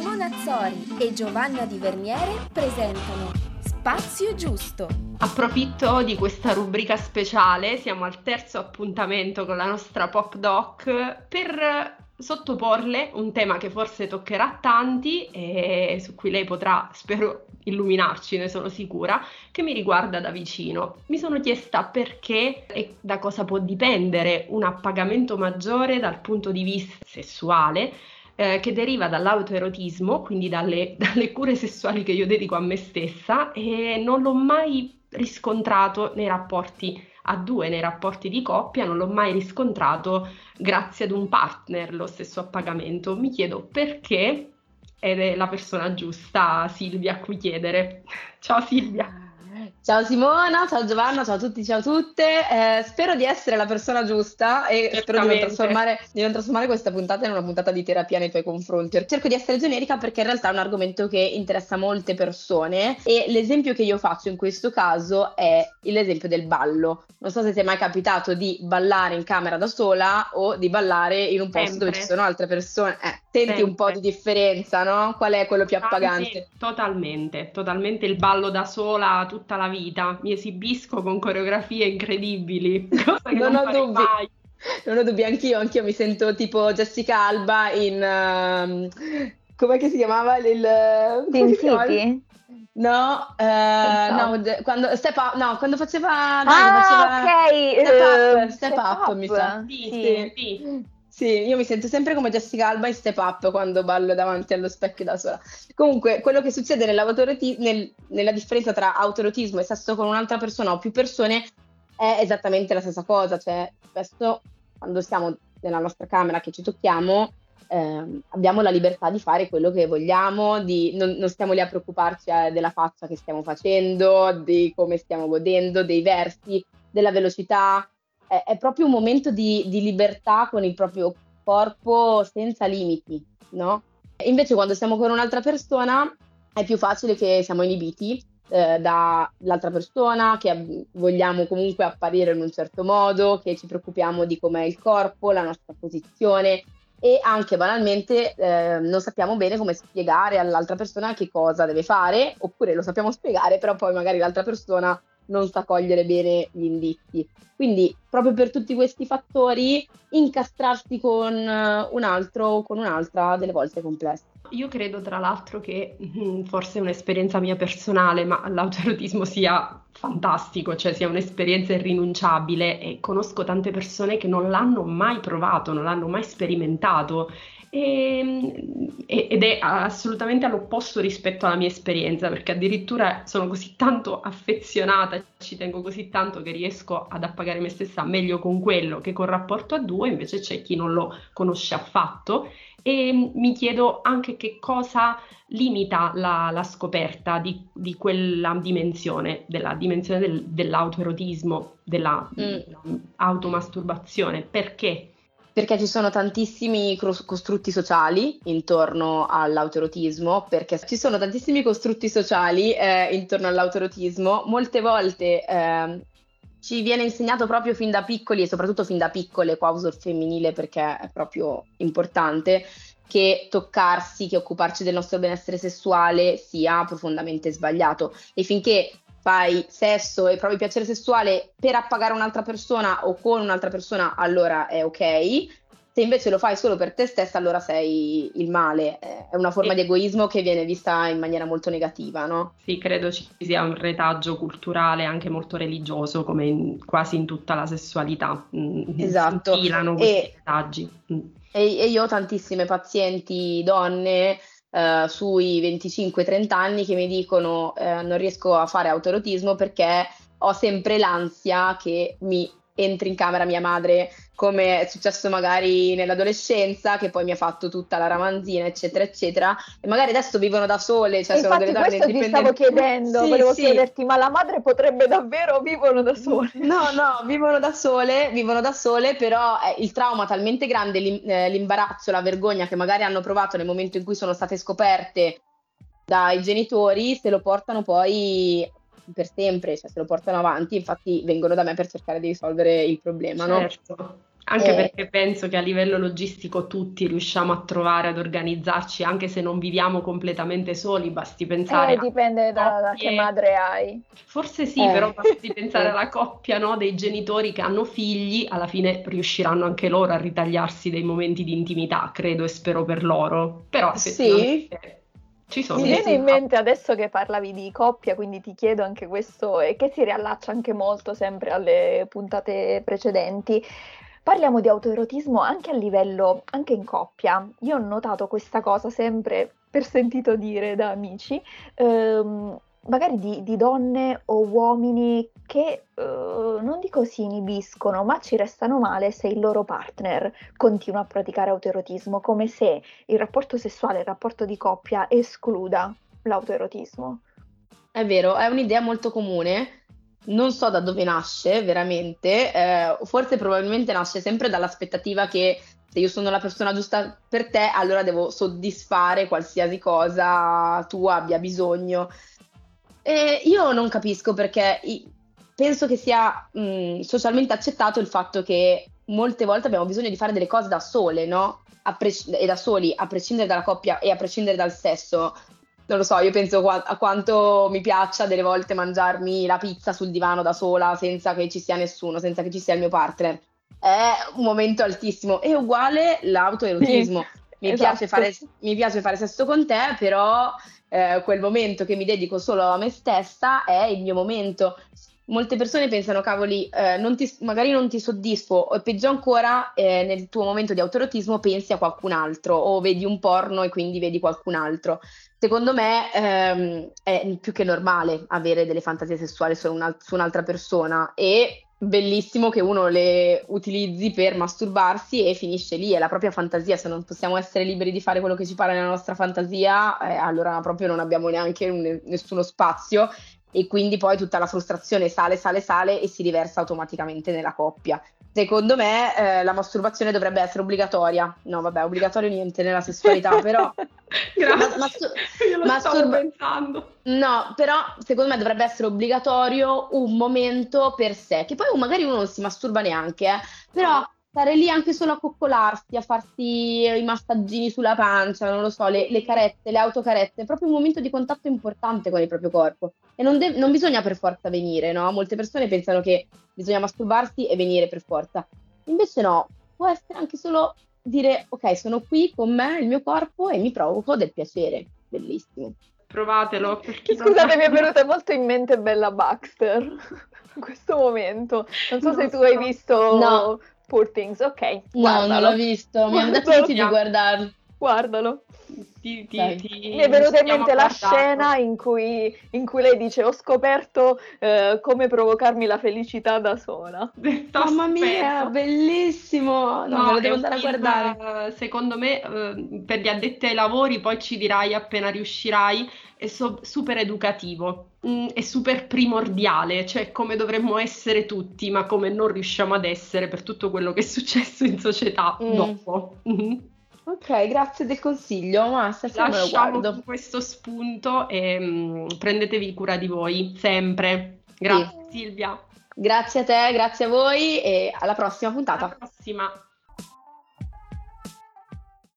Simona Azzori e Giovanna Di Verniere presentano Spazio Giusto. Approfitto di questa rubrica speciale, siamo al terzo appuntamento con la nostra pop doc per sottoporle un tema che forse toccherà tanti e su cui lei potrà, spero, illuminarci, ne sono sicura, che mi riguarda da vicino. Mi sono chiesta perché e da cosa può dipendere un appagamento maggiore dal punto di vista sessuale eh, che deriva dall'autoerotismo, quindi dalle, dalle cure sessuali che io dedico a me stessa e non l'ho mai riscontrato nei rapporti a due nei rapporti di coppia, non l'ho mai riscontrato grazie ad un partner lo stesso appagamento. Mi chiedo perché ed è la persona giusta, Silvia, a cui chiedere. Ciao Silvia. Ciao Simona, ciao Giovanna, ciao a tutti, ciao a tutte. Eh, spero di essere la persona giusta e spero di non, di non, trasformare, questa puntata in una puntata di terapia nei tuoi confronti. Cerco di essere generica perché in realtà è un argomento che interessa molte persone e l'esempio che io faccio in questo caso è l'esempio del ballo. Non so se ti è mai capitato di ballare in camera da sola o di ballare in un posto Sempre. dove ci sono altre persone. Eh, senti Sempre. un po' di differenza, no? Qual è quello più appagante? Ah, sì, totalmente, totalmente il ballo da sola tutta la vita. Mi esibisco con coreografie incredibili, cosa che non, non ho dubbi. Mai. Non ho dubbi, anch'io, anch'io mi sento tipo Jessica Alba in... Uh, com'è che si chiamava? Il... Team City? No, uh, no, quando, step up, no, quando faceva... No, ah, faceva ok! Step up, uh, step, step up, up, mi sa. Sì, sì, sì. Sì, io mi sento sempre come Jessica Alba in Step Up quando ballo davanti allo specchio da sola. Comunque, quello che succede nel, nella differenza tra autoerotismo e sesso con un'altra persona o più persone è esattamente la stessa cosa. Cioè, spesso quando siamo nella nostra camera che ci tocchiamo, eh, abbiamo la libertà di fare quello che vogliamo, di, non, non, stiamo lì a preoccuparci eh, della faccia che stiamo facendo, di come stiamo godendo, dei versi, della velocità è, è proprio un momento di, di, libertà con il proprio corpo senza limiti, no? Invece quando siamo con un'altra persona è più facile che siamo inibiti eh, dall'altra persona, che vogliamo comunque apparire in un certo modo, che ci preoccupiamo di com'è il corpo, la nostra posizione e anche banalmente eh, non sappiamo bene come spiegare all'altra persona che cosa deve fare, oppure lo sappiamo spiegare, però poi magari l'altra persona non sa cogliere bene gli indizi. Quindi, proprio per tutti questi fattori, incastrarsi con eh, un altro o con un'altra delle volte è complesso. Io credo tra l'altro che mm, forse è un'esperienza mia personale, ma l'autoerotismo sia fantastico, cioè sia un'esperienza irrinunciabile e conosco tante persone che non l'hanno mai provato, non l'hanno mai sperimentato e, ed è assolutamente all'opposto rispetto alla mia esperienza, perché addirittura sono così tanto affezionata, ci tengo così tanto che riesco ad appagare me stessa meglio con quello che col rapporto a due, invece c'è chi non lo conosce affatto e mi chiedo anche che cosa limita la, la scoperta di, di, quella dimensione, della dimensione del, dell'autoerotismo, dell'automasturbazione, mm. perché? Perché ci sono tantissimi costrutti sociali intorno all'autoerotismo, perché ci sono tantissimi costrutti sociali eh, intorno all'autoerotismo, molte volte eh, ci viene insegnato proprio fin da piccoli e soprattutto fin da piccole, qua uso il femminile perché è proprio importante, che toccarsi, che occuparci del nostro benessere sessuale sia profondamente sbagliato. E finché fai sesso e provi piacere sessuale per appagare un'altra persona o con un'altra persona, allora è ok. Se invece lo fai solo per te stessa, allora sei il male. È una forma e... di egoismo che viene vista in maniera molto negativa, no? Sì, credo ci sia un retaggio culturale anche molto religioso, come in, quasi in tutta la sessualità. Mm, esatto. Si questi e... retaggi. Mm. E, e io ho tantissime pazienti donne eh, sui 25-30 anni che mi dicono eh, non riesco a fare autoerotismo perché ho sempre l'ansia che mi entri in camera mia madre, come è successo magari nell'adolescenza, che poi mi ha fatto tutta la ramanzina, eccetera, eccetera. E magari adesso vivono da sole, cioè sono delle donne indipendenti. ti stavo chiedendo, sì, volevo sì. chiederti, ma la madre potrebbe davvero vivono da sole? No, no, vivono da sole, vivono da sole, però il trauma talmente grande, eh, l'imbarazzo, la vergogna che magari hanno provato nel momento in cui sono state scoperte dai genitori, se lo portano poi per sempre, cioè se lo portano avanti, infatti vengono da me per cercare di risolvere il problema, certo. no? Anche Eh. perché penso che a livello logistico tutti riusciamo a trovare, ad organizzarci, anche se non viviamo completamente soli, basti pensare Eh, a dipende da, da che madre hai. Forse sì, Eh. però basti pensare alla coppia, no, dei genitori che hanno figli, alla fine riusciranno anche loro a ritagliarsi dei momenti di intimità, credo e spero per loro. Però Sì. Ci sono Mi viene in mente adesso che parlavi di coppia, quindi ti chiedo anche questo, e che si riallaccia anche molto sempre alle puntate precedenti. Parliamo di autoerotismo anche a livello, anche in coppia. Io ho notato questa cosa sempre per sentito dire da amici, ehm, magari di, di donne o uomini che eh, non dico si inibiscono, ma ci restano male se il loro partner continua a praticare autoerotismo, come se il rapporto sessuale, il rapporto di coppia escluda l'autoerotismo. È vero, è un'idea molto comune. Non so da dove nasce veramente, eh, forse probabilmente nasce sempre dall'aspettativa che se io sono la persona giusta per te, allora devo soddisfare qualsiasi cosa tu abbia bisogno. E io non capisco perché penso che sia mh, socialmente accettato il fatto che molte volte abbiamo bisogno di fare delle cose da sole, no? A pres- e da soli, a prescindere dalla coppia e a prescindere dal sesso. Non lo so, io penso qua- a quanto mi piaccia delle volte mangiarmi la pizza sul divano da sola senza che ci sia nessuno, senza che ci sia il mio partner. È un momento altissimo. E uguale l'autoerotismo. Mi, piace esatto. fare, mi piace fare sesso con te, però eh, quel momento che mi dedico solo a me stessa è il mio momento. Molte persone pensano, cavoli, eh, non ti- magari non ti soddisfo, o peggio ancora, eh, nel tuo momento di autoerotismo pensi a qualcun altro o vedi un porno e quindi vedi qualcun altro. Secondo me ehm, è più che normale avere delle fantasie sessuali su, una- su un'altra persona e bellissimo che uno le utilizzi per masturbarsi e finisce lì, è la propria fantasia, se non possiamo essere liberi di fare quello che ci pare nella nostra fantasia, eh, allora proprio non abbiamo neanche un- nessuno spazio e quindi poi tutta la frustrazione sale, sale, sale e si riversa automaticamente nella coppia. Secondo me eh, la masturbazione dovrebbe essere obbligatoria. No, vabbè, obbligatorio niente nella sessualità, però Grazie, Ma- stavo masturba- pensando. No, però secondo me dovrebbe essere obbligatorio un momento per sé, che poi magari uno non si masturba neanche, eh, però stare lì anche solo a coccolarsi, a farsi i massaggini sulla pancia, non lo so, le, le carezze, le autocarezze, è proprio un momento di contatto importante con il proprio corpo e non, de- non bisogna per forza venire, no? Molte persone pensano che bisogna masturbarsi e venire per forza, invece no, può essere anche solo dire ok, sono qui con me, il mio corpo e mi provoco del piacere, bellissimo. Provatelo. non Scusate, mi è venuta molto in mente Bella Baxter in questo momento. Non so Non se tu hai so. visto No. Poor Things, ok, No, non guardalo, l'ho visto, mi hanno detto di guardarlo. guardalo. Ti- ti- ti- Mi è venuta in mente la scena in cui, in cui lei dice ho scoperto eh, come provocarmi la felicità da sola. Mamma mia, bellissimo! No, No, me lo devo andare a film, guardare. eh, secondo me, eh, per gli addetti ai lavori, poi ci dirai appena riuscirai, è so- super educativo, mm, è super primordiale, cioè come dovremmo essere tutti, ma come non riusciamo ad essere per tutto quello che è successo in società Mm. dopo. Ok, grazie del consiglio, ma stasera Lasciamo questo spunto e mm, prendetevi cura di voi, sempre. Grazie Silvia, Grazie a te, grazie a voi e alla prossima puntata. alla prossima.